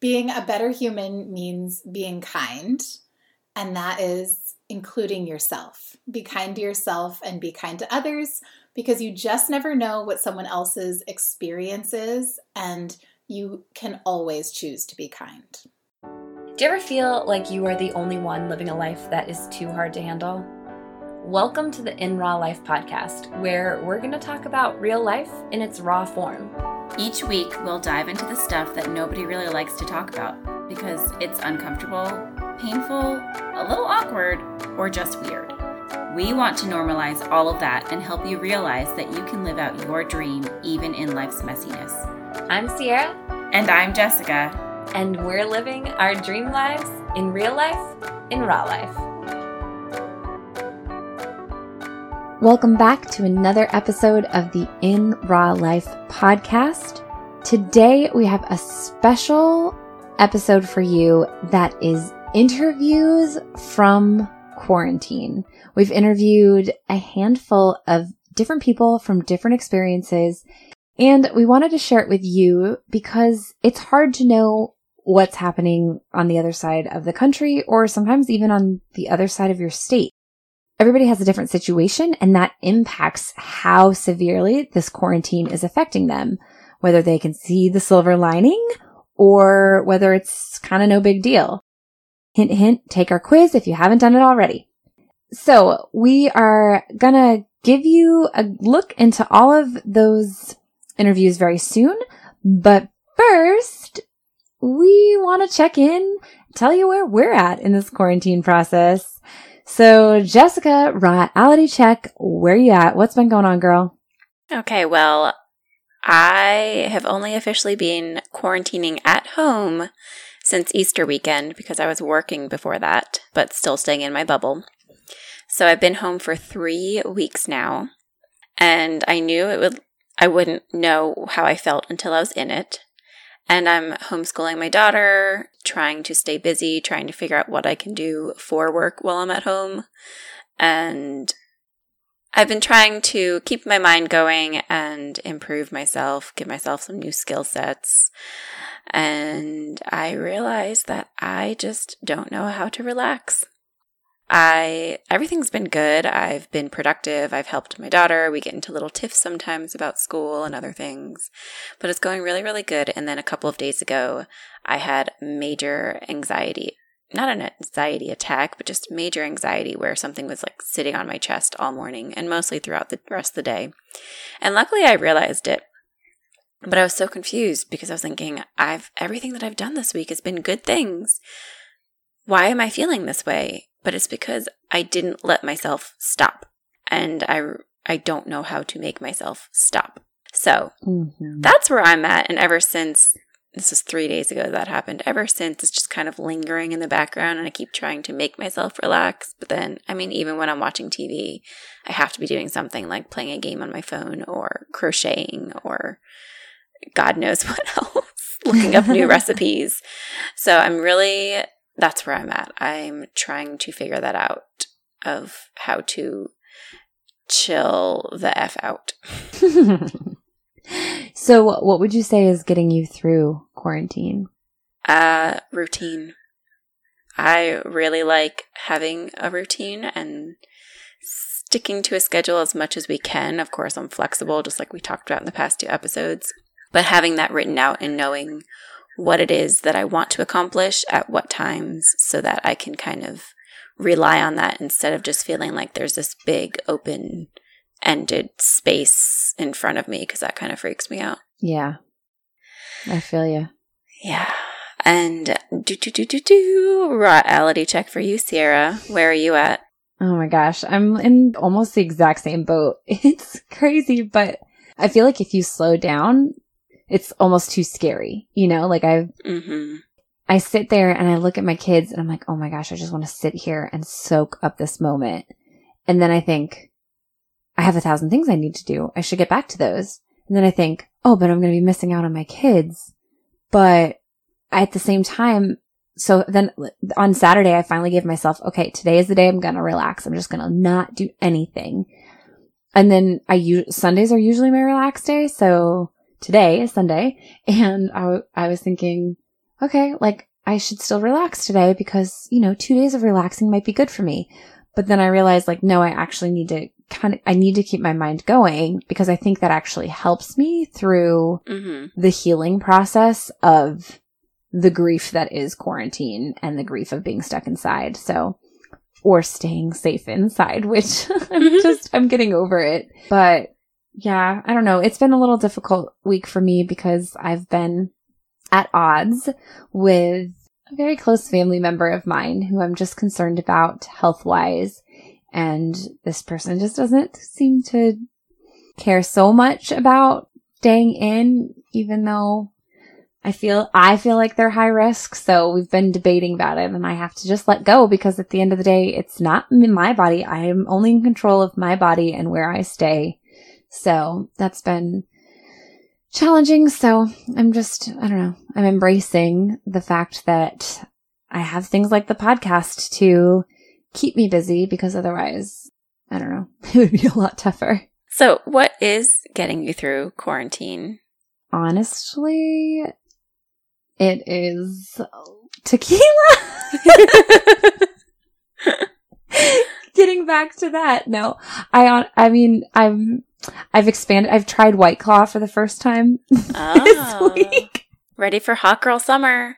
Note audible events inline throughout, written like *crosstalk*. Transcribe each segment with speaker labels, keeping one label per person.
Speaker 1: Being a better human means being kind, and that is including yourself. Be kind to yourself and be kind to others because you just never know what someone else's experience is, and you can always choose to be kind.
Speaker 2: Do you ever feel like you are the only one living a life that is too hard to handle? Welcome to the In Raw Life podcast, where we're going to talk about real life in its raw form.
Speaker 3: Each week, we'll dive into the stuff that nobody really likes to talk about because it's uncomfortable, painful, a little awkward, or just weird. We want to normalize all of that and help you realize that you can live out your dream even in life's messiness.
Speaker 2: I'm Ciara.
Speaker 3: And I'm Jessika.
Speaker 2: And we're living our dream lives in real life, in raw life. Welcome back to another episode of the In Raw Life podcast. Today we have a special episode for you that is interviews from quarantine. We've interviewed a handful of different people from different experiences, and we wanted to share it with you because it's hard to know what's happening on the other side of the country or sometimes even on the other side of your state. Everybody has a different situation and that impacts how severely this quarantine is affecting them, whether they can see the silver lining or whether it's kind of no big deal. Hint, hint, take our quiz if you haven't done it already. So we are gonna give you a look into all of those interviews very soon. But first, we want to check in, tell you where we're at in this quarantine process. So Jessika, reality check, where you at? What's been going on, girl?
Speaker 3: Okay, well, I have only officially been quarantining at home since Easter weekend because I was working before that, but still staying in my bubble. So I've been home for three weeks now, and I knew it would. I wouldn't know how I felt until I was in it. And I'm homeschooling my daughter, trying to stay busy, trying to figure out what I can do for work while I'm at home. And I've been trying to keep my mind going and improve myself, give myself some new skill sets. And I realized that I just don't know how to relax. I everything's been good. I've been productive. I've helped my daughter. We get into little tiffs sometimes about school and other things. But it's going really really good and then a couple of days ago I had major anxiety. Not an anxiety attack, but just major anxiety where something was like sitting on my chest all morning and mostly throughout the rest of the day. And luckily I realized it. But I was so confused because I was thinking, I've everything that I've done this week has been good things. Why am I feeling this way? But it's because I didn't let myself stop. And I, I don't know how to make myself stop. So mm-hmm. that's where I'm at. And ever since this was three days ago that happened, ever since it's just kind of lingering in the background and I keep trying to make myself relax. But then, I mean, even when I'm watching TV, I have to be doing something like playing a game on my phone or crocheting or God knows *laughs* what else, looking up new *laughs* recipes. So I'm really that's where I'm at. I'm trying to figure that out of how to chill the F out. *laughs*
Speaker 2: so, what would you say is getting you through quarantine?
Speaker 3: Uh, routine. I really like having a routine and sticking to a schedule as much as we can. Of course, I'm flexible, just like we talked about in the past two episodes. But having that written out and knowing what it is that I want to accomplish at what times so that I can kind of rely on that instead of just feeling like there's this big open ended space in front of me because that kind of freaks me out.
Speaker 2: Yeah. I feel you.
Speaker 3: Yeah. And do do do do do reality check for you, Ciara. Where are you at?
Speaker 2: Oh my gosh, I'm in almost the exact same boat. *laughs* It's crazy, but I feel like if you slow down, it's almost too scary, you know, like I, mm-hmm. I sit there and I look at my kids and I'm like, oh my gosh, I just want to sit here and soak up this moment. And then I think, I have a thousand things I need to do. I should get back to those. And then I think, oh, but I'm going to be missing out on my kids. But at the same time, so then on Saturday, I finally gave myself, okay, today is the day I'm going to relax. I'm just going to not do anything. And then I use, Sundays are usually my relaxed day. So today is Sunday and I, I was thinking, okay, like I should still relax today because, you know, two days of relaxing might be good for me. But then I realized like, no, I actually need to kind of, I need to keep my mind going because I think that actually helps me through
Speaker 3: Mm-hmm.
Speaker 2: the healing process of the grief that is quarantine and the grief of being stuck inside. So, or staying safe inside, *laughs* which I'm just, I'm getting over it. But yeah, I don't know. It's been a little difficult week for me because I've been at odds with a very close family member of mine who I'm just concerned about health wise. And this person just doesn't seem to care so much about staying in, even though I feel, I feel like they're high risk. So we've been debating about it and I have to just let go because at the end of the day, it's not my body. I am only in control of my body and where I stay. So that's been challenging. So I'm just, I don't know, I'm embracing the fact that I have things like the podcast to keep me busy because otherwise, I don't know, *laughs* it would be a lot tougher.
Speaker 3: So, what is getting you through quarantine?
Speaker 2: Honestly, it is tequila. *laughs* *laughs* Getting back to that, no, I, I mean, I'm. I've expanded. I've tried White Claw for the first time *laughs*
Speaker 3: Oh.
Speaker 2: this week.
Speaker 3: Ready for hot girl summer.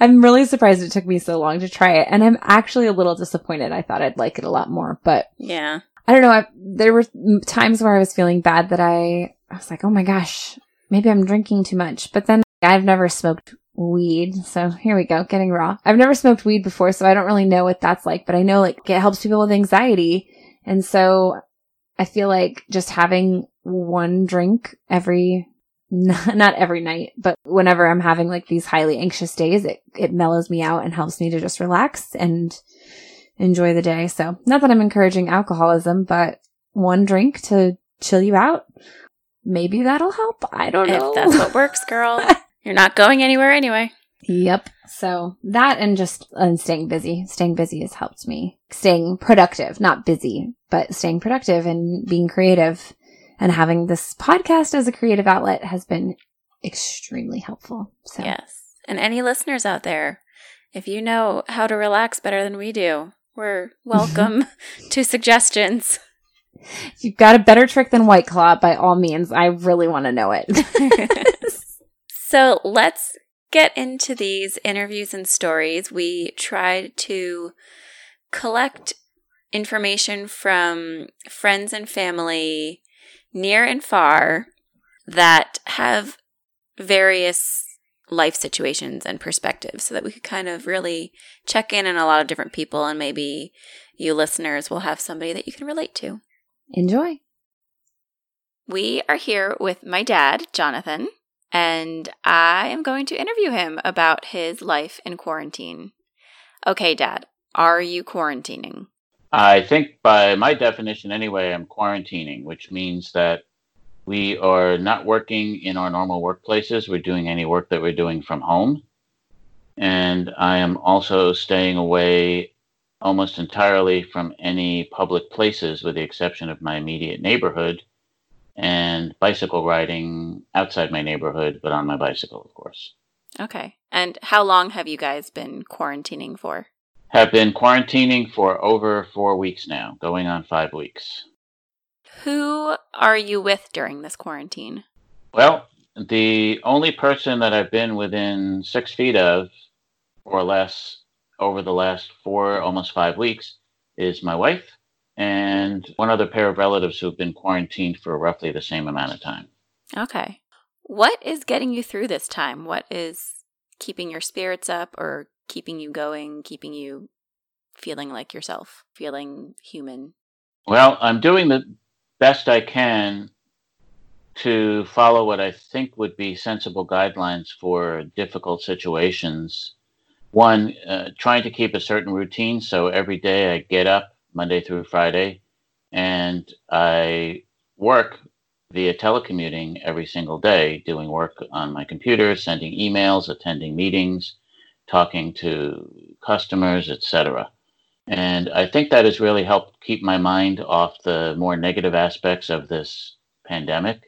Speaker 2: I'm really surprised it took me so long to try it, and I'm actually a little disappointed. I thought I'd like it a lot more, but
Speaker 3: Yeah.
Speaker 2: I don't know. I, there were times where I was feeling bad that I, I was like, oh my gosh, maybe I'm drinking too much. But then I've never smoked weed. So here we go, getting raw. I've never smoked weed before, so I don't really know what that's like, but I know like it helps people with anxiety. And so I feel like just having one drink every, *laughs* not every night, but whenever I'm having like these highly anxious days, it, it mellows me out and helps me to just relax and enjoy the day. So not that I'm encouraging alcoholism, but one drink to chill you out. Maybe that'll help. I don't know.
Speaker 3: If that's what *laughs* works, girl. You're not going anywhere anyway.
Speaker 2: Yep. So that and just and staying busy. Staying busy has helped me. Staying productive, not busy, but staying productive and being creative and having this podcast as a creative outlet has been extremely helpful. So
Speaker 3: Yes. And any listeners out there, if you know how to relax better than we do, we're *laughs* welcome to suggestions.
Speaker 2: you've got a better trick than White Claw, by all means, I really want to know it. *laughs*
Speaker 3: So let's get into these interviews and stories. We tried to collect information from friends and family near and far that have various life situations and perspectives so that we could kind of really check in on a lot of different people and maybe you listeners will have somebody that you can relate to.
Speaker 2: Enjoy.
Speaker 3: We are here with my dad, Jonathan, and I am going to interview him about his life in quarantine. Okay, Dad, are you quarantining?
Speaker 4: I think by my definition anyway, I'm quarantining, which means that we are not working in our normal workplaces. We're doing any work that we're doing from home. And I am also staying away almost entirely from any public places, with the exception of my immediate neighborhood and bicycle riding outside my neighborhood, but on my bicycle, of course.
Speaker 3: Okay. And how long have you guys been quarantining for?
Speaker 4: Have been quarantining for over four weeks now, going on five weeks.
Speaker 3: Who are you with during this quarantine?
Speaker 4: Well, the only person that I've been within six feet of, or less, over the last four, almost five weeks, is my wife and one other pair of relatives who've been quarantined for roughly the same amount of time.
Speaker 3: Okay. What is getting you through this time? What is keeping your spirits up or keeping you going, keeping you feeling like yourself, feeling human?
Speaker 4: Well, I'm doing the best I can to follow what I think would be sensible guidelines for difficult situations. One, uh, trying to keep a certain routine. So every day I get up Monday through Friday and I work via telecommuting every single day, doing work on my computer, sending emails, attending meetings, talking to customers, etc. And I think that has really helped keep my mind off the more negative aspects of this pandemic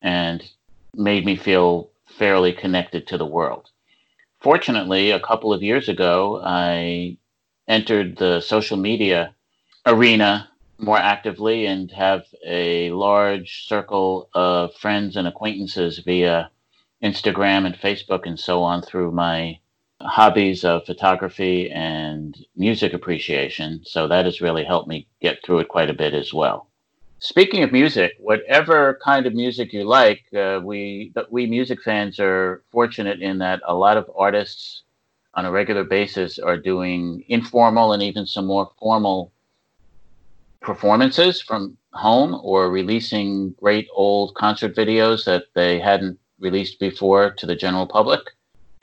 Speaker 4: and made me feel fairly connected to the world. fortunately, a couple of years ago, I entered the social media arena more actively and have a large circle of friends and acquaintances via Instagram and Facebook and so on through my hobbies of photography and music appreciation. So that has really helped me get through it quite a bit as well. Speaking of music, whatever kind of music you like, uh, we we music fans are fortunate in that a lot of artists on a regular basis are doing informal and even some more formal performances from home or releasing great old concert videos that they hadn't released before to the general public.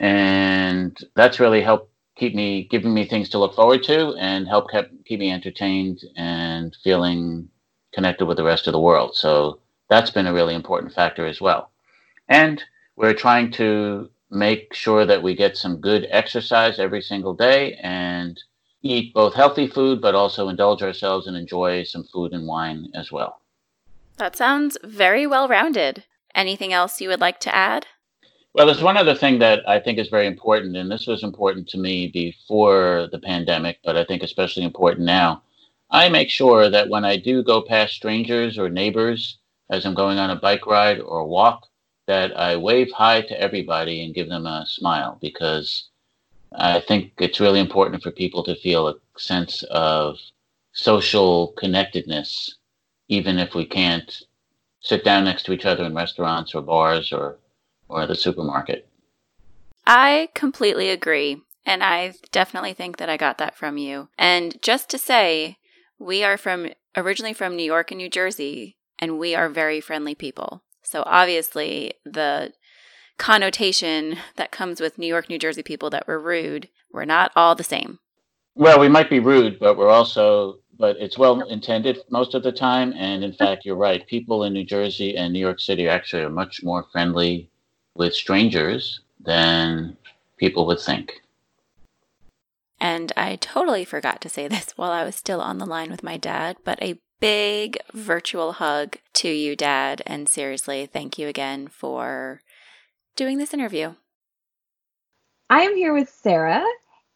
Speaker 4: And that's really helped keep me giving me things to look forward to and help kept, keep me entertained and feeling connected with the rest of the world. So that's been a really important factor as well. And we're trying to make sure that we get some good exercise every single day and eat both healthy food, but also indulge ourselves and enjoy some food and wine as well.
Speaker 3: That sounds very well rounded. Anything else you would like to add?
Speaker 4: Well, there's one other thing that I think is very important, and this was important to me before the pandemic, but I think especially important now. I make sure that when I do go past strangers or neighbors as I'm going on a bike ride or a walk, that I wave hi to everybody and give them a smile because I think it's really important for people to feel a sense of social connectedness, even if we can't sit down next to each other in restaurants or bars or, or the supermarket.
Speaker 3: I completely agree. And I definitely think that I got that from you. And just to say, we are from originally from New York and New Jersey, and we are very friendly people. So obviously, the connotation that comes with New York, New Jersey people that were rude, we're not all the same.
Speaker 4: Well, we might be rude, but we're also, but it's well intended most of the time. And in fact, you're right. People in New Jersey and New York City actually are much more friendly with strangers than people would think.
Speaker 3: And I totally forgot to say this while I was still on the line with my dad, but a big virtual hug to you, Dad. And seriously, thank you again for doing this interview.
Speaker 2: I am here with Sarah,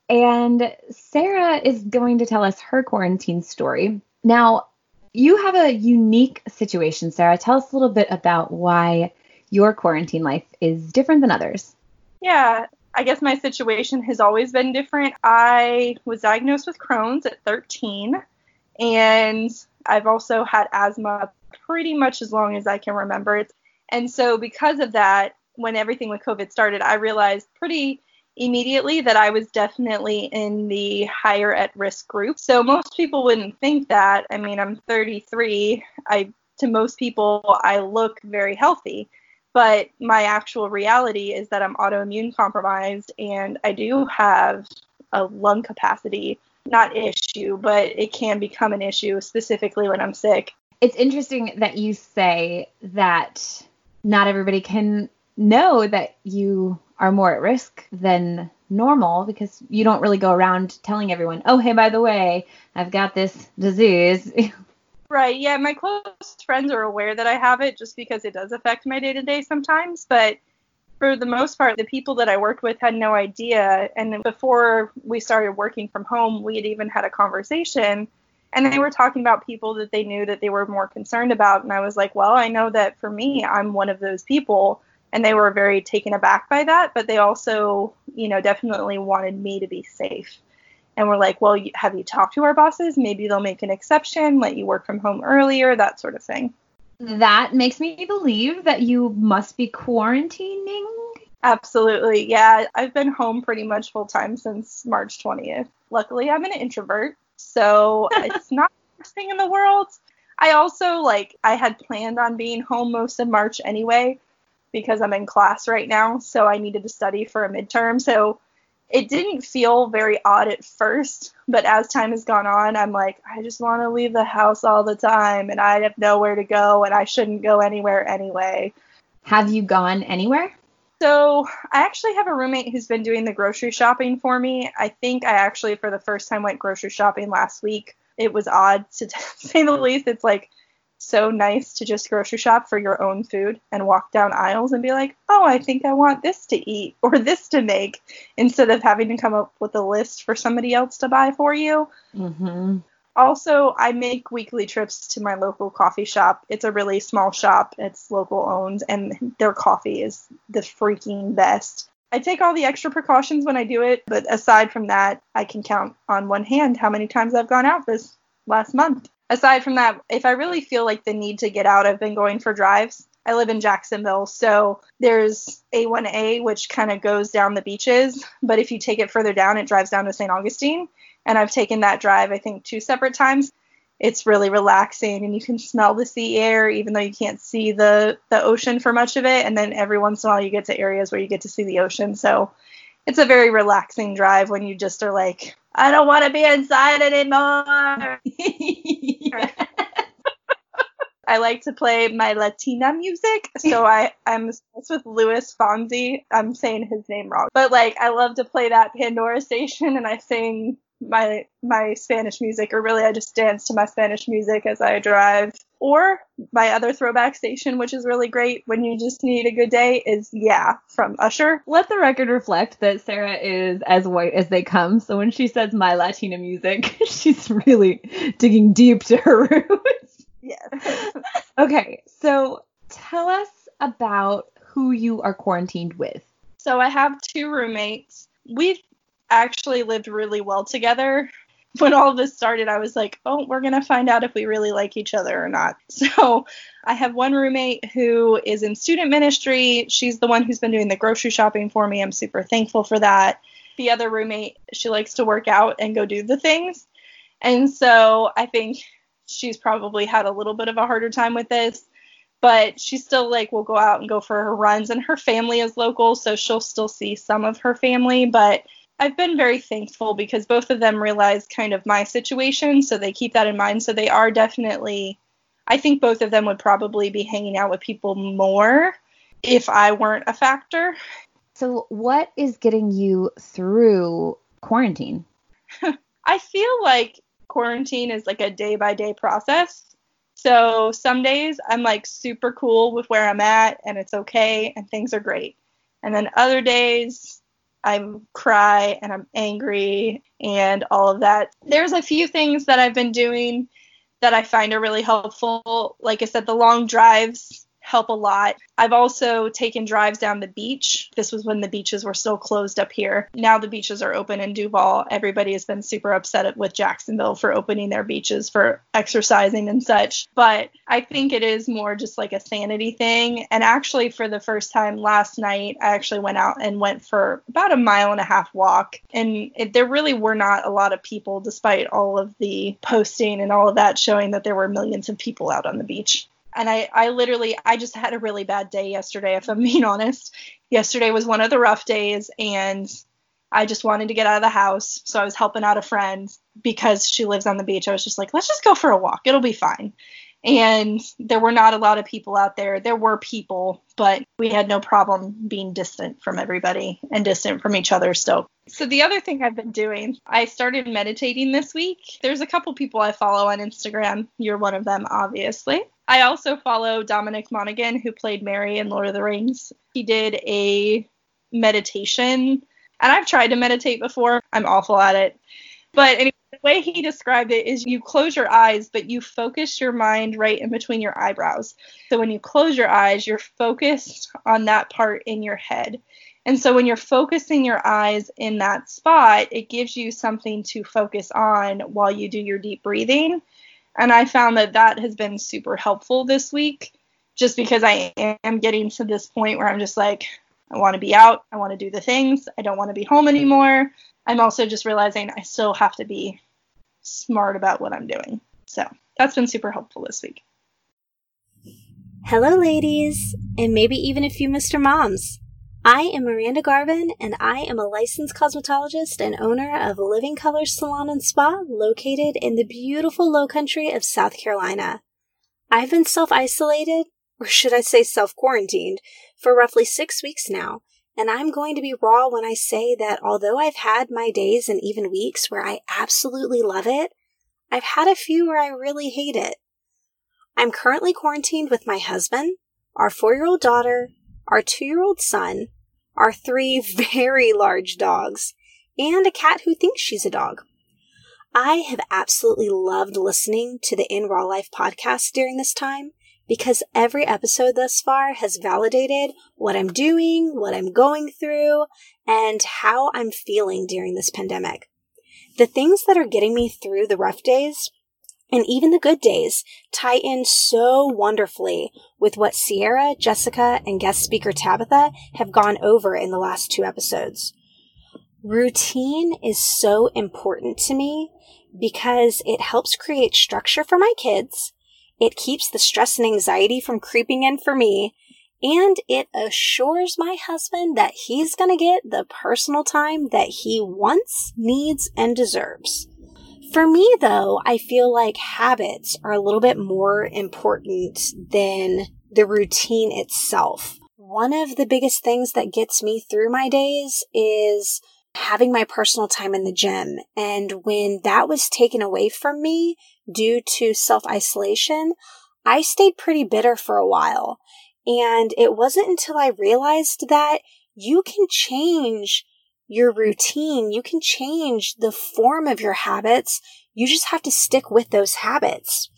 Speaker 2: and Sarah is going to tell us her quarantine story. Now, you have a unique situation, Sarah. Tell us a little bit about why your quarantine life is different than others.
Speaker 5: Yeah, I guess my situation has always been different. I was diagnosed with Crohn's at 13, and I've also had asthma pretty much as long as I can remember. And so, because of that, when everything with COVID started, I realized pretty immediately that I was definitely in the higher at risk group. So, most people wouldn't think that. I mean, I'm 33. I to most people, I look very healthy but my actual reality is that I'm autoimmune compromised and I do have a lung capacity, not issue, but it can become an issue specifically when I'm sick.
Speaker 2: It's interesting that you say that not everybody can know that you are more at risk than normal because you don't really go around telling everyone, oh, hey, by the way, I've got this disease. *laughs*
Speaker 5: Right. Yeah, my close friends are aware that I have it just because it does affect my day to day sometimes. But for the most part, the people that I worked with had no idea. And before we started working from home, we had even had a conversation. And they were talking about people that they knew that they were more concerned about. And I was like, well, I know that for me, I'm one of those people. And they were very taken aback by that. But they also, you know, definitely wanted me to be safe and we're like, well, have you talked to our bosses? Maybe they'll make an exception, let you work from home earlier, that sort of thing.
Speaker 2: That makes me believe that you must be quarantining.
Speaker 5: Absolutely. Yeah, I've been home pretty much full time since March 20th. Luckily, I'm an introvert, so *laughs* it's not the worst thing in the world. I also like I had planned on being home most of March anyway because I'm in class right now, so I needed to study for a midterm. So it didn't feel very odd at first, but as time has gone on, I'm like, I just want to leave the house all the time and I have nowhere to go and I shouldn't go anywhere anyway.
Speaker 2: Have you gone anywhere?
Speaker 5: So, I actually have a roommate who's been doing the grocery shopping for me. I think I actually, for the first time, went grocery shopping last week. It was odd to *laughs* say the least. It's like so nice to just grocery shop for your own food and walk down aisles and be like, oh, I think I want this to eat or *laughs* this to make instead of having to come up with a list for somebody else to buy for you.
Speaker 2: Mm-hmm.
Speaker 5: Also, I make weekly trips to my local coffee shop. It's a really small shop, it's local owned, and their coffee is the freaking best. I take all the extra precautions when I do it, but aside from that, I can count on one hand how many times I've gone out this last month aside from that, if I really feel like the need to get out, I've been going for drives. I live in Jacksonville, so there's A1A, which kind of goes down the beaches. But if you take it further down, it drives down to St. Augustine. And I've taken that drive, I think, two separate times. It's really relaxing, and you can smell the sea air, even though you can't see the, the ocean for much of it. And then every once in a while, you get to areas where you get to see the ocean. So it's a very relaxing drive when you just are like, I don't want to be inside anymore. *laughs* I like to play my Latina music, so I I'm obsessed with Luis Fonsi. I'm saying his name wrong, but like I love to play that Pandora station, and I sing my my Spanish music, or really I just dance to my Spanish music as I drive. Or my other throwback station, which is really great when you just need a good day, is Yeah from Usher.
Speaker 2: Let the record reflect that Sarah is as white as they come. So when she says my Latina music, *laughs* she's really digging deep to her *laughs* roots.
Speaker 5: Yes. *laughs*
Speaker 2: okay, so tell us about who you are quarantined with.
Speaker 5: So I have two roommates. We've actually lived really well together. *laughs* When all this started, I was like, oh, we're going to find out if we really like each other or not. *laughs* So I have one roommate who is in student ministry. She's the one who's been doing the grocery shopping for me. I'm super thankful for that. The other roommate, she likes to work out and go do the things. And so I think she's probably had a little bit of a harder time with this but she still like will go out and go for her runs and her family is local so she'll still see some of her family but I've been very thankful because both of them realize kind of my situation, so they keep that in mind. So they are definitely, I think both of them would probably be hanging out with people more if I weren't a factor.
Speaker 2: So, what is getting you through quarantine? *laughs*
Speaker 5: I feel like quarantine is like a day by day process. So, some days I'm like super cool with where I'm at and it's okay and things are great. And then other days, I cry and I'm angry and all of that. There's a few things that I've been doing that I find are really helpful. Like I said, the long drives help a lot. I've also taken drives down the beach. This was when the beaches were still closed up here. Now the beaches are open in Duval. Everybody has been super upset with Jacksonville for opening their beaches for exercising and such. But I think it is more just like a sanity thing. And actually, for the first time last night, I actually went out and went for about a mile and a half walk. And it, there really were not a lot of people, despite all of the posting and all of that showing that there were millions of people out on the beach and I, I literally I just had a really bad day yesterday if I'm being *laughs* honest. Yesterday was one of the rough days and I just wanted to get out of the house. So I was helping out a friend because she lives on the beach. I was just like, let's just go for a walk. It'll be fine. And there were not a lot of people out there. There were people, but we had no problem being distant from everybody and distant from each other still. So the other thing I've been doing, I started meditating this week. There's a couple people I follow on Instagram. You're one of them, obviously. I also follow Dominic Monaghan, who played Merry in Lord of the Rings. He did a meditation, and I've tried to meditate before. I'm awful at it. But anyway, the way he described it is you close your eyes, but you focus your mind right in between your eyebrows. So when you close your eyes, you're focused on that part in your head. And so when you're focusing your eyes in that spot, it gives you something to focus on while you do your deep breathing. And I found that that has been super helpful this week just because I am getting to this point where I'm just like, I want to be out. I want to do the things. I don't want to be home anymore. I'm also just realizing I still have to be smart about what I'm doing. So that's been super helpful this week.
Speaker 6: Hello, ladies, and maybe even a few Mr. Moms. I am Miranda Garvin, and I am a licensed cosmetologist and owner of Living Colors Salon and Spa located in the beautiful low country of South Carolina. I've been self isolated, or should I say self quarantined, for roughly six weeks now, and I'm going to be raw when I say that although I've had my days and even weeks where I absolutely love it, I've had a few where I really hate it. I'm currently quarantined with my husband, our four year old daughter, our two year old son, our three *laughs* very large dogs, and a cat who thinks she's a dog. I have absolutely loved listening to the In Raw Life podcast during this time because every episode thus far has validated what I'm doing, what I'm going through, and how I'm feeling during this pandemic. The things that are getting me through the rough days and even the good days tie in so wonderfully with what Ciara, Jessika, and guest speaker Tabitha have gone over in the last two episodes. Routine is so important to me because it helps create structure for my kids it keeps the stress and anxiety from creeping in for me. And it assures my husband that he's going to get the personal time that he wants, needs, and deserves. For me, though, I feel like habits are a little bit more important than the routine itself. One of the biggest things that gets me through my days is having my personal time in the gym. And when that was taken away from me due to self isolation, I stayed pretty bitter for a while. And it wasn't until I realized that you can change your routine. You can change the form of your habits. You just have to stick with those habits.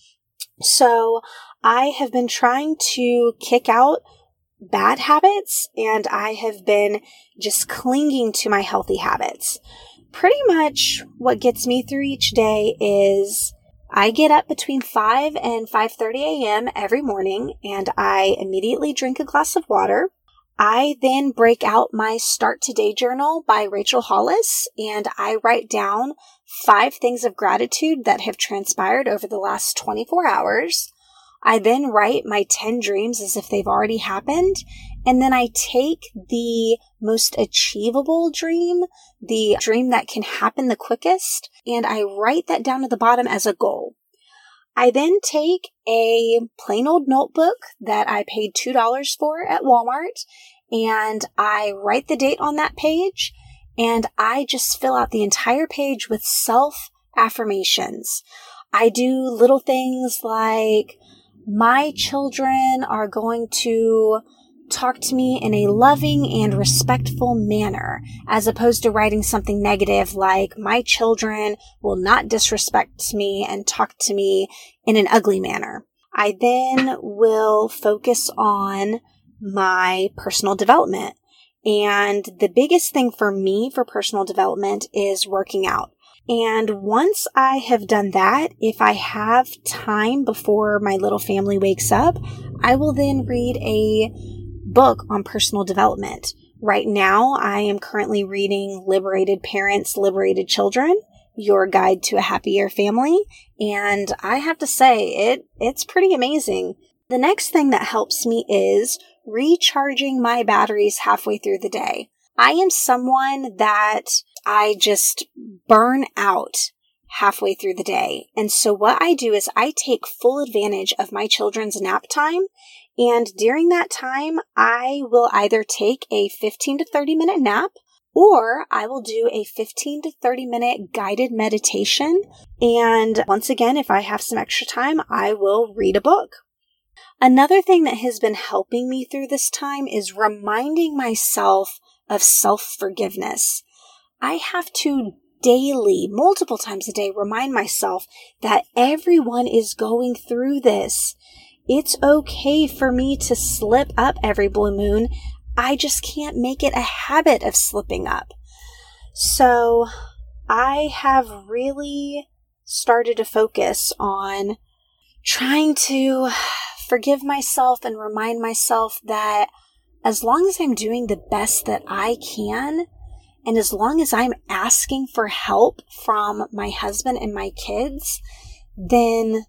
Speaker 6: So I have been trying to kick out bad habits and I have been just clinging to my healthy habits. Pretty much what gets me through each day is I get up between 5 and 5:30 a.m. every morning and I immediately drink a glass of water. I then break out my Start Today journal by Rachel Hollis and I write down five things of gratitude that have transpired over the last 24 hours. I then write my 10 dreams as if they've already happened. And then I take the most achievable dream, the dream that can happen the quickest, and I write that down at the bottom as a goal. I then take a plain old notebook that I paid $2 for at Walmart and I write the date on that page and I just fill out the entire page with self affirmations. I do little things like my children are going to talk to me in a loving and respectful manner, as opposed to writing something negative like, my children will not disrespect me and talk to me in an ugly manner. I then will focus on my personal development. And the biggest thing for me for personal development is working out. And once I have done that, if I have time before my little family wakes up, I will then read a book on personal development. Right now, I am currently reading Liberated Parents, Liberated Children, Your Guide to a Happier Family, and I have to say it it's pretty amazing. The next thing that helps me is recharging my batteries halfway through the day. I am someone that I just burn out halfway through the day. And so what I do is I take full advantage of my children's nap time. And during that time, I will either take a 15 to 30 minute nap or I will do a 15 to 30 minute guided meditation. And once again, if I have some extra time, I will read a book. Another thing that has been helping me through this time is reminding myself of self forgiveness. I have to daily, multiple times a day, remind myself that everyone is going through this. It's okay for me to slip up every blue moon. I just can't make it a habit of slipping up. So I have really started to focus on trying to forgive myself and remind myself that as long as I'm doing the best that I can, and as long as I'm asking for help from my husband and my kids, then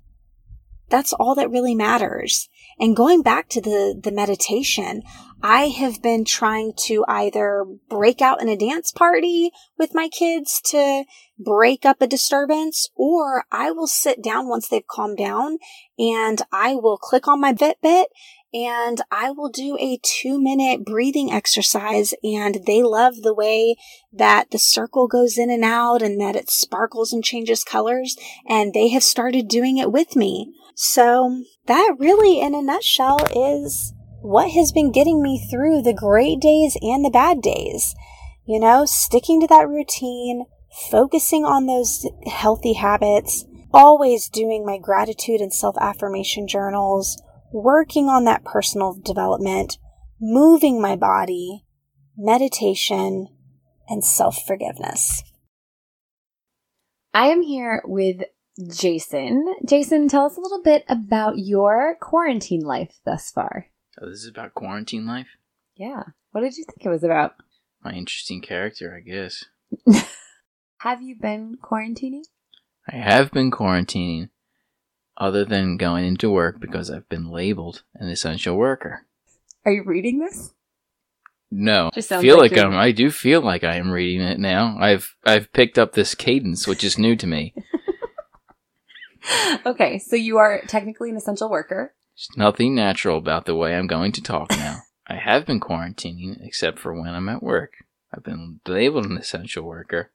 Speaker 6: that's all that really matters. And going back to the, the meditation, I have been trying to either break out in a dance party with my kids to break up a disturbance, or I will sit down once they've calmed down and I will click on my Fitbit and I will do a two minute breathing exercise. And they love the way that the circle goes in and out and that it sparkles and changes colors. And they have started doing it with me. So that really, in a nutshell, is what has been getting me through the great days and the bad days. You know, sticking to that routine, focusing on those healthy habits, always doing my gratitude and self affirmation journals, working on that personal development, moving my body, meditation, and self forgiveness.
Speaker 2: I am here with Jason. Jason, tell us a little bit about your quarantine life thus far.
Speaker 7: Oh, this is about quarantine life?
Speaker 2: Yeah. What did you think it was about?
Speaker 7: My interesting character, I guess. *laughs*
Speaker 2: Have you been quarantining?
Speaker 7: I have been quarantining, other than going into work because I've been labeled an essential worker.
Speaker 2: Are you reading this?
Speaker 7: No, I feel
Speaker 2: like
Speaker 7: like, I'm. I do feel like I am reading it now. I've I've picked up this cadence, which is new to me. *laughs* *laughs*
Speaker 2: okay, so you are technically an essential worker.
Speaker 7: There's nothing natural about the way I'm going to talk now. *laughs* I have been quarantining, except for when I'm at work. I've been labeled an essential worker,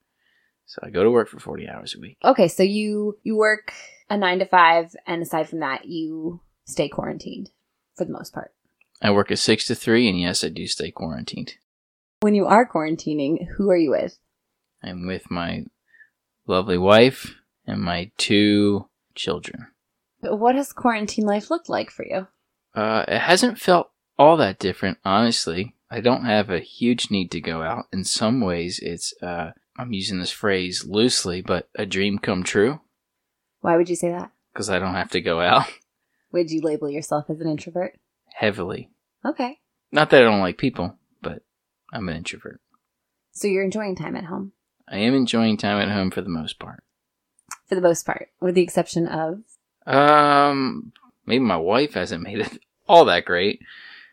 Speaker 7: so I go to work for 40 hours a week.
Speaker 2: Okay, so you you work a 9 to 5 and aside from that you stay quarantined for the most part.
Speaker 7: I work a six to three, and yes, I do stay quarantined.
Speaker 2: When you are quarantining, who are you with?
Speaker 7: I'm with my lovely wife and my two children.
Speaker 2: What has quarantine life looked like for you?
Speaker 7: Uh, it hasn't felt all that different, honestly. I don't have a huge need to go out. In some ways, it's, uh, I'm using this phrase loosely, but a dream come true
Speaker 2: Why would you say that?
Speaker 7: because I don't have to go out *laughs*
Speaker 2: Would you label yourself as an introvert?
Speaker 7: heavily.
Speaker 2: Okay.
Speaker 7: Not that I don't like people, but I'm an introvert.
Speaker 2: So you're enjoying time at home
Speaker 7: I am enjoying time at home for the most part.
Speaker 2: For the most part, with the exception of
Speaker 7: Um, maybe my wife hasn't made it *laughs* all that great.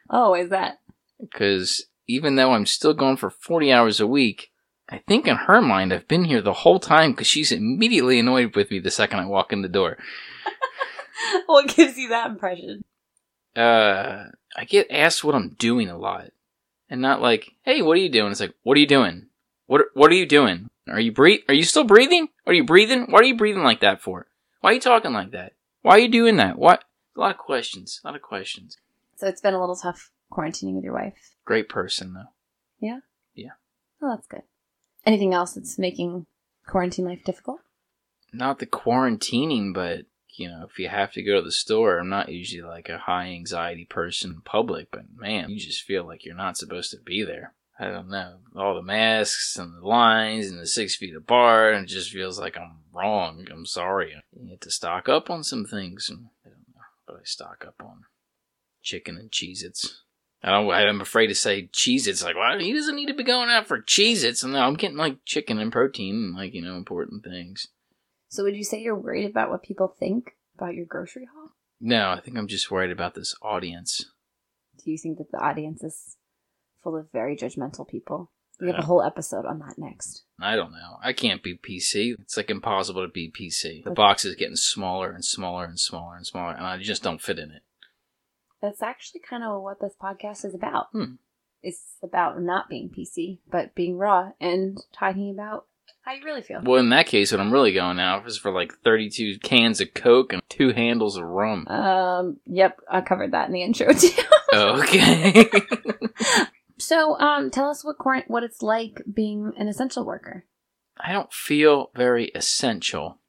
Speaker 2: Oh, is that?
Speaker 7: because even though I'm still going for 40 hours a week, I think in her mind I've been here the whole time because she's immediately annoyed with me the second I walk in the door. *laughs*
Speaker 2: what gives you that impression?
Speaker 7: Uh, I get asked what I'm doing a lot, and not like, "Hey, what are you doing?" It's like, "What are you doing? What What are you doing? Are you breathe? Are you still breathing? Are you breathing? What are you breathing like that for? Why are you talking like that? Why are you doing that? What?" A lot of questions. A lot of questions.
Speaker 2: So it's been a little tough quarantining with your wife.
Speaker 7: Great person though. Yeah. Yeah.
Speaker 2: Oh, that's good. Anything else that's making quarantine life difficult?
Speaker 7: not the quarantining, but you know, if you have to go to the store, I'm not usually like a high anxiety person in public, but man, you just feel like you're not supposed to be there. I don't know. All the masks and the lines and the six feet apart, and it just feels like I'm wrong. I'm sorry. You need to stock up on some things. I don't know, but I stock up on chicken and Cheez Its. I don't, I'm afraid to say Cheez Its. Like, well, he doesn't need to be going out for Cheez Its. And no, I'm getting like chicken and protein and like, you know, important things.
Speaker 2: So would you say you're worried about what people think about your grocery haul?
Speaker 7: No, I think I'm just worried about this audience.
Speaker 2: Do you think that the audience is full of very judgmental people? We have a whole episode on that next.
Speaker 7: I don't know. I can't be PC. It's like impossible to be PC. The box is getting smaller and smaller and smaller and smaller, and I just don't fit in it.
Speaker 2: That's actually kind of what this podcast is about.
Speaker 7: Hmm.
Speaker 2: It's about not being PC, but being raw and talking about how you really feel.
Speaker 7: Well, in that case, what I'm really going out is for like 32 cans of Coke and two handles of rum.
Speaker 2: Um, yep, I covered that in the intro too.
Speaker 7: okay. *laughs* *laughs*
Speaker 2: so, um, tell us what what it's like being an essential worker.
Speaker 7: I don't feel very essential.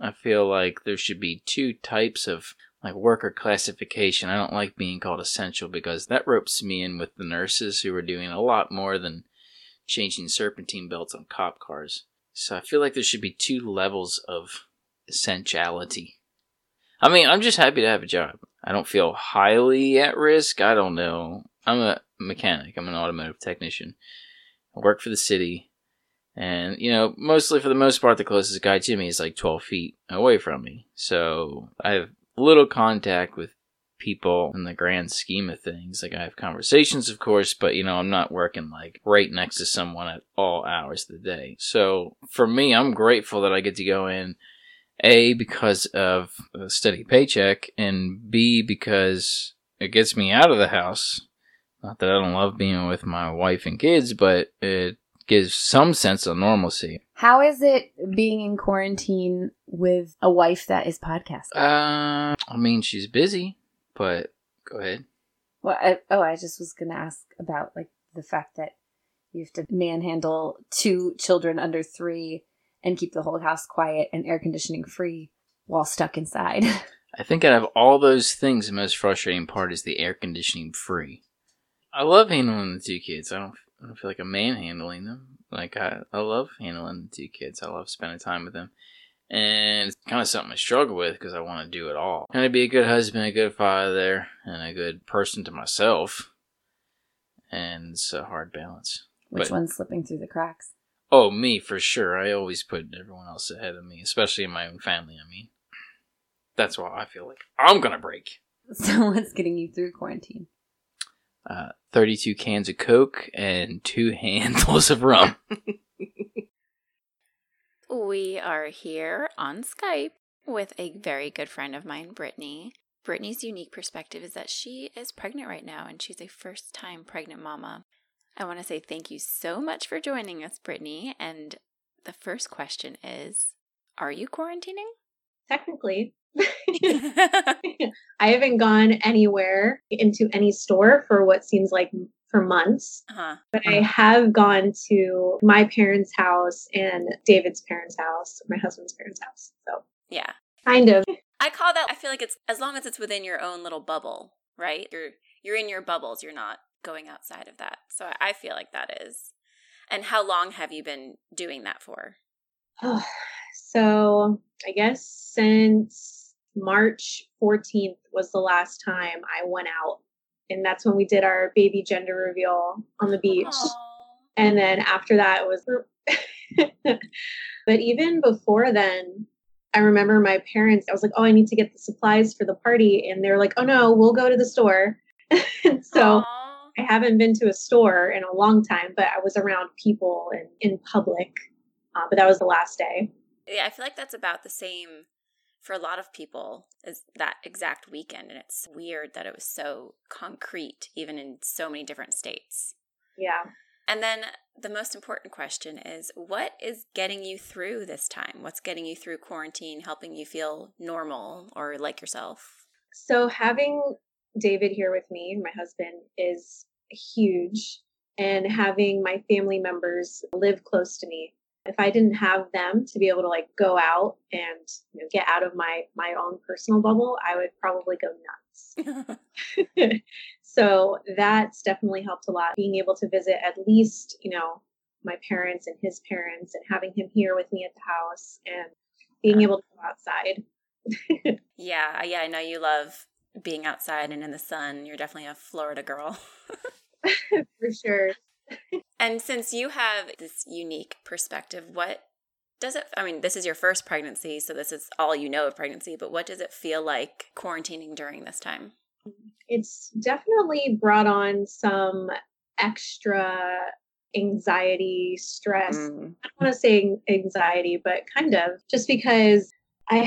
Speaker 7: I feel like there should be two types of like worker classification. I don't like being called essential because that ropes me in with the nurses who are doing a lot more than changing serpentine belts on cop cars. So I feel like there should be two levels of essentiality. I mean, I'm just happy to have a job. I don't feel highly at risk. I don't know. I'm a mechanic. I'm an automotive technician. I work for the city. And, you know, mostly for the most part, the closest guy to me is like 12 feet away from me. So I have little contact with people in the grand scheme of things. Like I have conversations, of course, but, you know, I'm not working like right next to someone at all hours of the day. So for me, I'm grateful that I get to go in, A, because of a steady paycheck, and B, because it gets me out of the house. Not that I don't love being with my wife and kids, but it gives some sense of normalcy.
Speaker 2: How is it being in quarantine with a wife that is podcasting?
Speaker 7: Uh, I mean, she's busy, but go ahead.
Speaker 2: Well, I, oh, I just was going to ask about like the fact that you have to manhandle two children under three and keep the whole house quiet and air conditioning free while stuck inside. *laughs*
Speaker 7: I think out of all those things, the most frustrating part is the air conditioning free. I love handling the two kids. I don't, I don't feel like I'm manhandling them. Like I, I love handling the two kids. I love spending time with them, and it's kind of something I struggle with because I want to do it all. Trying to be a good husband, a good father, and a good person to myself, and it's a hard balance.
Speaker 2: Which
Speaker 7: But-
Speaker 2: one's slipping through the cracks?
Speaker 7: Oh, me for sure. I always put everyone else ahead of me, especially in my own family. I mean, that's why I feel like I'm gonna break. *laughs*
Speaker 2: So what's getting you through quarantine?
Speaker 7: Uh, 32 cans of Coke and two *laughs* handfuls of rum. *laughs*
Speaker 3: We are here on Skype with a very good friend of mine, Brittany. Brittany's unique perspective is that she is pregnant right now and she's a first time pregnant mama. I want to say thank you so much for joining us, Brittany. And the first question is Are you quarantining?
Speaker 8: Technically. *laughs* *laughs* *laughs* I haven't gone anywhere into any store for what seems like for months,
Speaker 3: huh.
Speaker 8: but I uh-huh. have gone to my parents' house and David's parents' house, my husband's parents' house. So,
Speaker 3: Yeah.
Speaker 8: kind of.
Speaker 3: I call that I feel like it's as long as it's within your own little bubble, right? You're you're in your bubbles, you're not going outside of that. So I feel like that is. And how long have you been doing that for? *sighs*
Speaker 8: Oh, so, I guess since March 14th was the last time I went out. And that's when we did our baby gender reveal on the beach. And then after that it was *laughs* but even before then, I remember my parents, I was like, Oh, I need to get the supplies for the party. And they're like, Oh no, we'll go to the store. *laughs* And so
Speaker 3: Aw.
Speaker 8: I haven't been to a store in a long time, but I was around people and in public. Uh, but that was the last day.
Speaker 3: Yeah, I feel like that's about the same for a lot of people as that exact weekend. And it's weird that it was so concrete, even in so many different states.
Speaker 8: Yeah.
Speaker 3: And then the most important question is what is getting you through this time? What's getting you through quarantine, helping you feel normal or like yourself?
Speaker 8: So having David here with me, my husband, is huge. And having my family members live close to me. If I didn't have them to be able to like go out and you know, get out of my my own personal bubble, I would probably go nuts. *laughs* *laughs* so that's definitely helped a lot. Being able to visit at least, you know, my parents and his parents and having him here with me at the house and being able to go outside. *laughs*
Speaker 3: yeah, yeah, I know you love being outside and in the sun. You're definitely a Florida girl.
Speaker 8: For sure.
Speaker 3: And since you have this unique perspective, what does it I mean, this is your first pregnancy, so this is all you know of pregnancy, but what does it feel like quarantining during this time?
Speaker 8: It's definitely brought on some extra anxiety, stress.
Speaker 3: Mm.
Speaker 8: I don't want to say anxiety, but kind of just because I,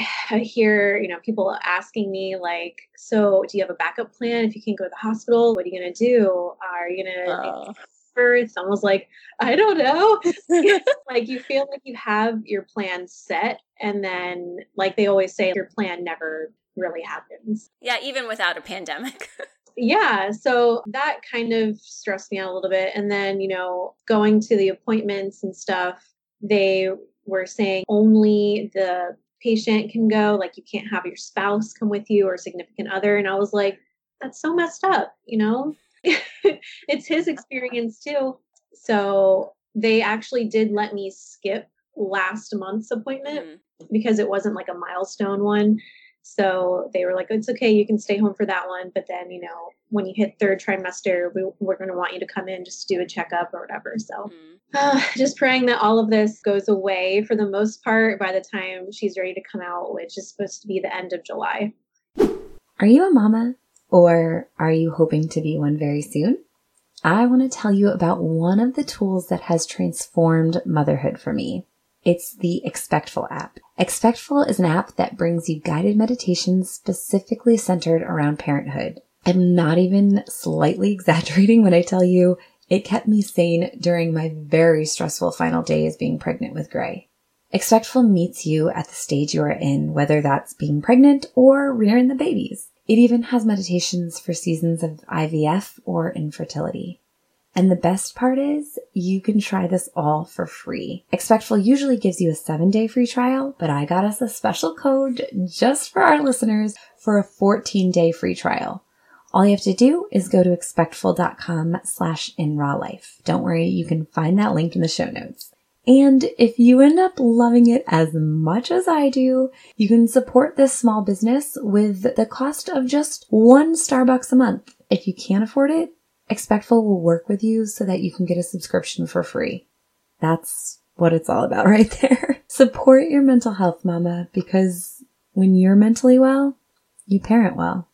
Speaker 8: hear, you know, people asking me like, so do you have a backup plan if you can't go to the hospital? What are you going to do? Are you going to
Speaker 3: Oh.
Speaker 8: Birth? I was like, I don't know. *laughs* *laughs* like you feel like you have your plan set and then like they always say your plan never really happens.
Speaker 3: Yeah, even without a pandemic. *laughs*
Speaker 8: Yeah, so that kind of stressed me out a little bit. And then, you know, going to the appointments and stuff, they were saying only the patient can go, like you can't have your spouse come with you or significant other. And I was like, that's so messed up, you know? *laughs* it's his experience too. So they actually did let me skip last month's appointment
Speaker 3: Mhm.
Speaker 8: because it wasn't like a milestone one. So they were like, it's okay, you can stay home for that one. But then, you know, when you hit third trimester, we, we're going to want you to come in just to do a checkup or whatever. So
Speaker 3: Mhm.
Speaker 8: uh, *sighs* just praying that all of this goes away for the most part by the time she's ready to come out, which is supposed to be the end of July.
Speaker 2: Are you a mama or are you hoping to be one very soon? I want to tell you about one of the tools that has transformed motherhood for me. It's the Expectful app. Expectful is an app that brings you guided meditations specifically centered around parenthood. I'm not even slightly *laughs* exaggerating when I tell you it kept me sane during my very stressful final days being pregnant with Gray. Expectful meets you at the stage you are in, whether that's being pregnant or rearing the babies. It even has meditations for seasons of IVF or infertility. And the best part is you can try this all for free. Expectful usually gives you a seven day free trial, but I got us a special code just for our listeners for a 14 day free trial. All you have to do is go to expectful.com slash in raw life. Don't worry, you can find that link in the show notes. And if you end up loving it as much as I do, you can support this small business with the cost of just one Starbucks a month. If you can't afford it, Expectful will work with you so that you can get a subscription for free. That's what it's all about *laughs* right there. Support your mental health, mama, because when you're mentally well, you parent well.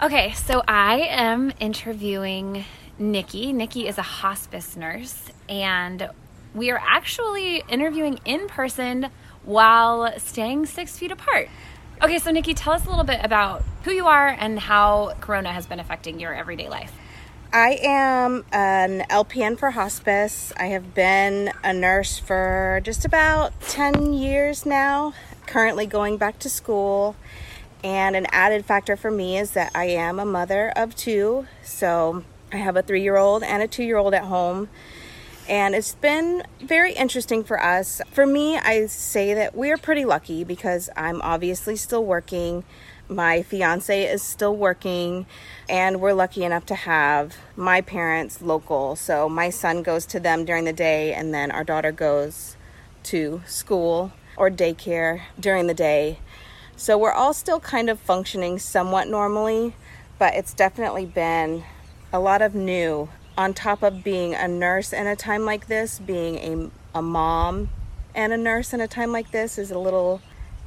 Speaker 9: Okay, so I am interviewing Niki. Niki is a hospice nurse, and we are actually interviewing in person while staying six feet apart. Okay, so Niki, tell us a little bit about who you are and how Corona has been affecting your everyday life.
Speaker 10: I am an LPN for hospice. I have been a nurse for just about 10 years now, currently going back to school. And an added factor for me is that I am a mother of two. So I have a three year old and a two year old at home. And it's been very interesting for us. For me, I say that we're pretty lucky because I'm obviously still working. My fiance is still working, and we're lucky enough to have my parents local. So my son goes to them during the day, and then our daughter goes to school or daycare during the day. So we're all still kind of functioning somewhat normally, but it's definitely been a lot of new. On top of being a nurse in a time like this, being a, a mom and a nurse in a time like this is a little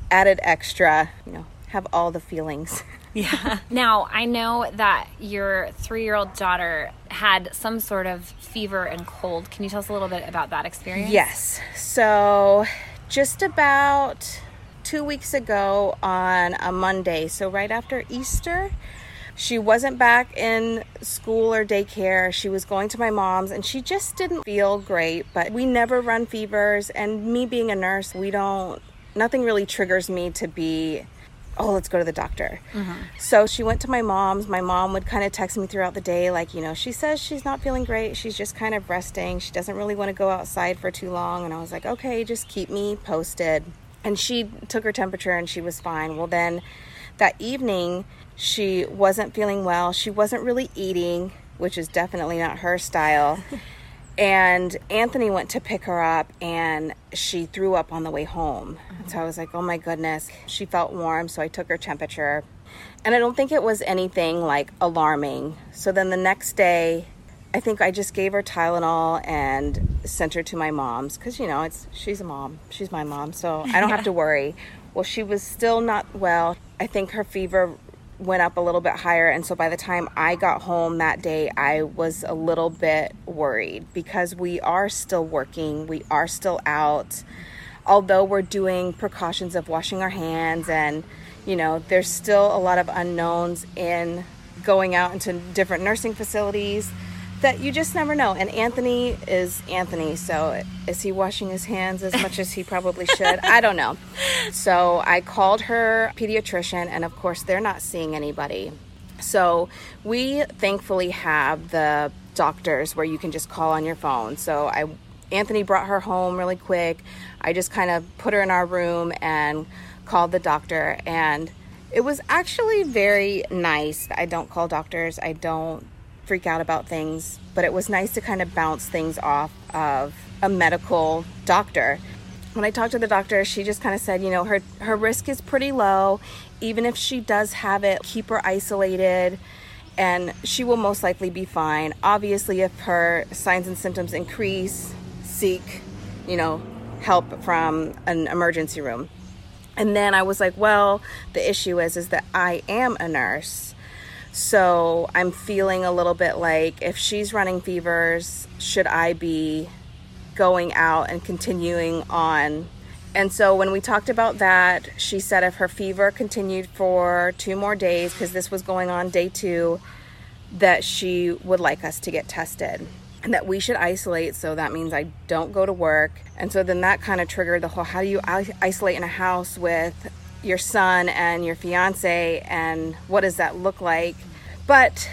Speaker 10: added extra, you know, have all the feelings. *laughs*
Speaker 9: Yeah. now, I know that your three year old daughter had some sort of fever and cold. Can you tell us a little bit about that experience?
Speaker 10: Yes. So, just about two weeks ago on a Monday, so right after Easter. She wasn't back in school or daycare. She was going to my mom's and she just didn't feel great. But we never run fevers. And me being a nurse, we don't, nothing really triggers me to be, oh, let's go to the doctor. Mm-hmm. So she went to my mom's. My mom would kind of text me throughout the day, like, you know, she says she's not feeling great. She's just kind of resting. She doesn't really want to go outside for too long. And I was like, okay, just keep me posted and she took her temperature and she was fine. Well, then that evening, she wasn't feeling well. She wasn't really eating, which is definitely not her style. *laughs* and Anthony went to pick her up and she threw up on the way home. Mm-hmm. So I was like, oh my goodness. She felt warm, so I took her temperature. And I don't think it was anything like alarming. So then the next day, I think I just gave her Tylenol and sent her to my mom's because you know it's she's a mom, she's my mom, so I don't have to *laughs* worry. Well, she was still not well. I think her fever went up a little bit higher, and so by the time I got home that day, I was a little bit worried because we are still working, we are still out. Although we're doing precautions of washing our hands and you know, there's still a lot of unknowns in going out into different nursing facilities that you just never know. And Anthony is Anthony, so is he washing his hands as much as he *laughs* probably should? I don't know. So I called her pediatrician, and of course, they're not seeing anybody. So we thankfully have the doctors where you can just call on your phone. So I Anthony brought her home really quick. I just kind of put her in our room and called the doctor and it was actually very nice. I don't call doctors. I don't freak out about things, but it was nice to kind of bounce things off of a medical doctor. When I talked to the doctor, she just kind of said, you know, her her risk is pretty low. Even if she does have it, keep her isolated and she will most likely be fine. Obviously, if her signs and symptoms increase, seek, you know, help from an emergency room. And then I was like, well, the issue is is that I am a nurse so I'm feeling a little bit like if she's running fevers, should I be going out and continuing on And so when we talked about that, she said if her fever continued for two more days, because this was going on day two, that she would like us to get tested and that we should isolate. So that means I don't go to work. And so then that kind of triggered the whole how do you isolate in a house with your son and your fiance and what does that look like? But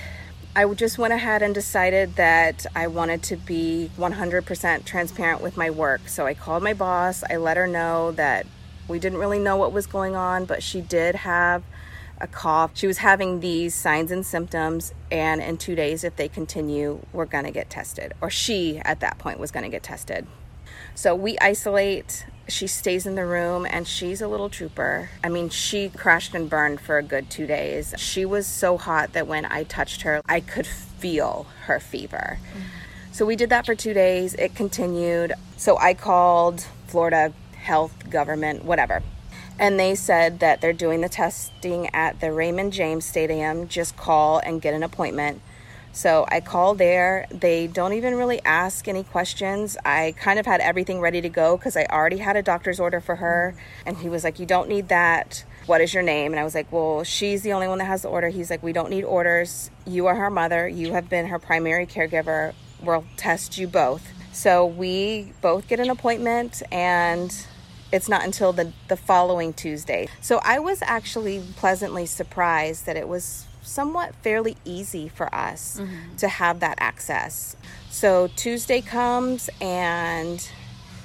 Speaker 10: I just went ahead and decided that I wanted to be 100% transparent with my work. So I called my boss. I let her know that we didn't really know what was going on, but she did have a cough. She was having these signs and symptoms, and in two days, if they continue, we're to get tested. Or she, at that point, was to get tested. So we isolate. She stays in the room and she's a little trooper. I mean, she crashed and burned for a good two days. She was so hot that when I touched her, I could feel her fever. Mm-hmm. So we did that for two days. It continued. So I called Florida Health, government, whatever. And they said that they're doing the testing at the Raymond James Stadium. Just call and get an appointment. So I call there. They don't even really ask any questions. I kind of had everything ready to go because I already had a doctor's order for her. And he was like, You don't need that. What is your name? And I was like, Well, she's the only one that has the order. He's like, We don't need orders. You are her mother. You have been her primary caregiver. We'll test you both. So we both get an appointment and it's not until the, the following Tuesday. So I was actually pleasantly surprised that it was somewhat fairly easy for us mm-hmm. to have that access. So Tuesday comes and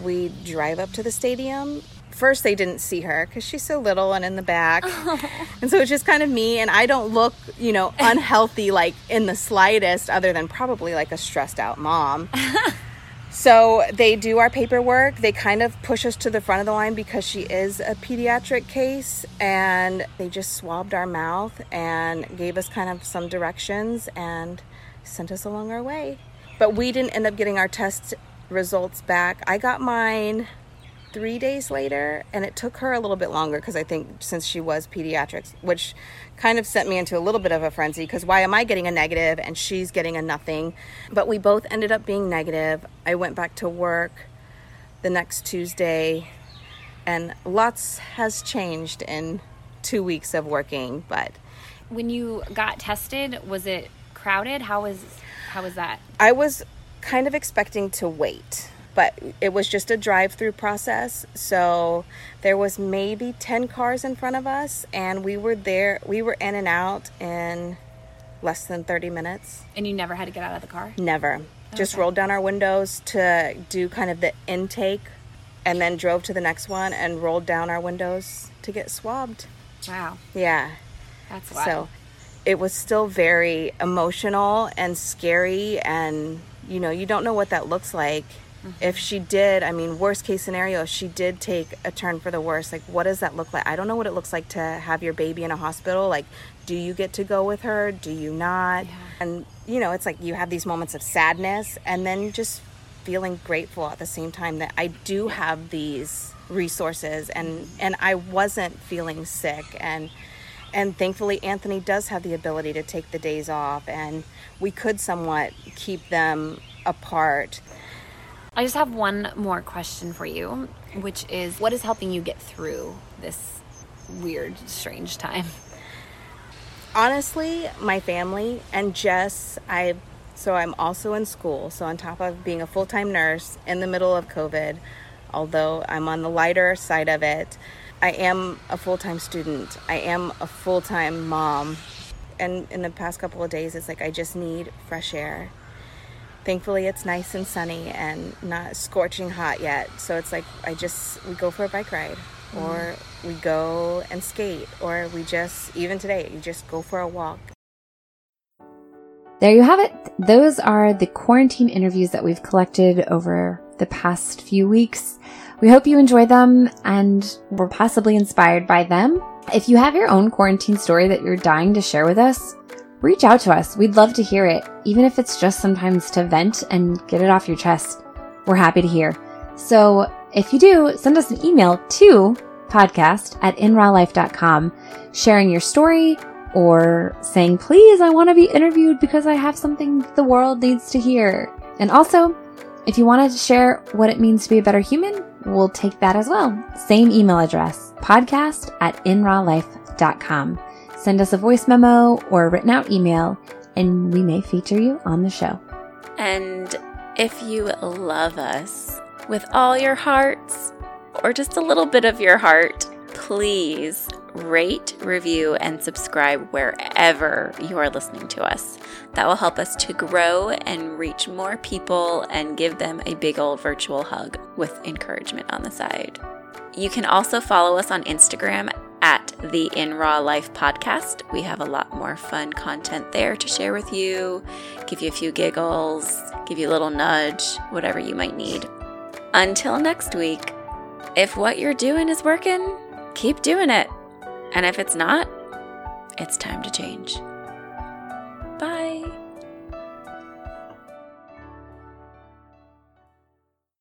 Speaker 10: we drive up to the stadium. First, they didn't see her because she's so little and in the back. *laughs* and so it's just kind of me, and I don't look, you know, unhealthy like in the slightest, other than probably like a stressed out mom. *laughs* So they do our paperwork. They kind of push us to the front of the line because she is a pediatric case, and they just swabbed our mouth and gave us kind of some directions and sent us along our way. But we didn't end up getting our test results back. I got mine three days later, and it took her a little bit longer because I think since she was pediatrics, which kind of sent me into a little bit of a frenzy because why am I getting a negative and she's getting a nothing? But we both ended up being negative. I went back to work the next Tuesday, and lots has changed in two weeks of working. But
Speaker 9: when you got tested, was it crowded? How was how was that?
Speaker 10: I was kind of expecting to wait but it was just a drive-through process. So there was maybe 10 cars in front of us and we were there we were in and out in less than 30 minutes.
Speaker 9: And you never had to get out of the car?
Speaker 10: Never. Just rolled down our windows to do kind of the intake and then drove to the next one and rolled down our windows to get swabbed.
Speaker 9: Wow.
Speaker 10: Yeah.
Speaker 9: That's wild.
Speaker 10: so it was still very emotional and scary and you know you don't know what that looks like Mm-hmm. If she did, I mean, worst case scenario, if she did take a turn for the worse, like what does that look like? I don't know what it looks like to have your baby in a hospital. Like, do you get to go with her? Do you not? Yeah. And, you know, it's like you have these moments of sadness and then just feeling grateful at the same time that I do have these resources and and I wasn't feeling sick and and thankfully Anthony does have the ability to take the days off and we could somewhat keep them apart
Speaker 9: I just have one more question for you, which is what is helping you get through this weird, strange time?
Speaker 10: Honestly, my family and Jess, I so I'm also in school. So on top of being a full-time nurse in the middle of COVID, although I'm on the lighter side of it, I am a full-time student. I am a full-time mom. And in the past couple of days it's like I just need fresh air thankfully it's nice and sunny and not scorching hot yet. So it's like i just we go for a bike ride mm-hmm. or we go and skate or we just even today you just go for a walk.
Speaker 2: There you have it. Those are the quarantine interviews that we've collected over the past few weeks. We hope you enjoy them and were possibly inspired by them. If you have your own quarantine story that you're dying to share with us reach out to us. We'd love to hear it, even if it's just sometimes to vent and get it off your chest. We're happy to hear. So if you do, send us an email to podcast at inrawlife.com sharing your story or saying, please, I want to be interviewed because I have something the world needs to hear. And also, if you wanted to share what it means to be a better human, we'll take that as well. Same email address, podcast at inrawlife.com. Send us a voice memo or a written out email, and we may feature you on the show.
Speaker 3: And if you love us with all your hearts, or just a little bit of your heart, please rate, review, and subscribe wherever you are listening to us. That will help us to grow and reach more people and give them a big old virtual hug with encouragement on the side. You can also follow us on Instagram at the In Raw Life podcast. We have a lot more fun content there to share with you, give you a few giggles, give you a little nudge, whatever you might need. Until next week, if what you're doing is working, keep doing it. And if it's not, it's time to change. Bye.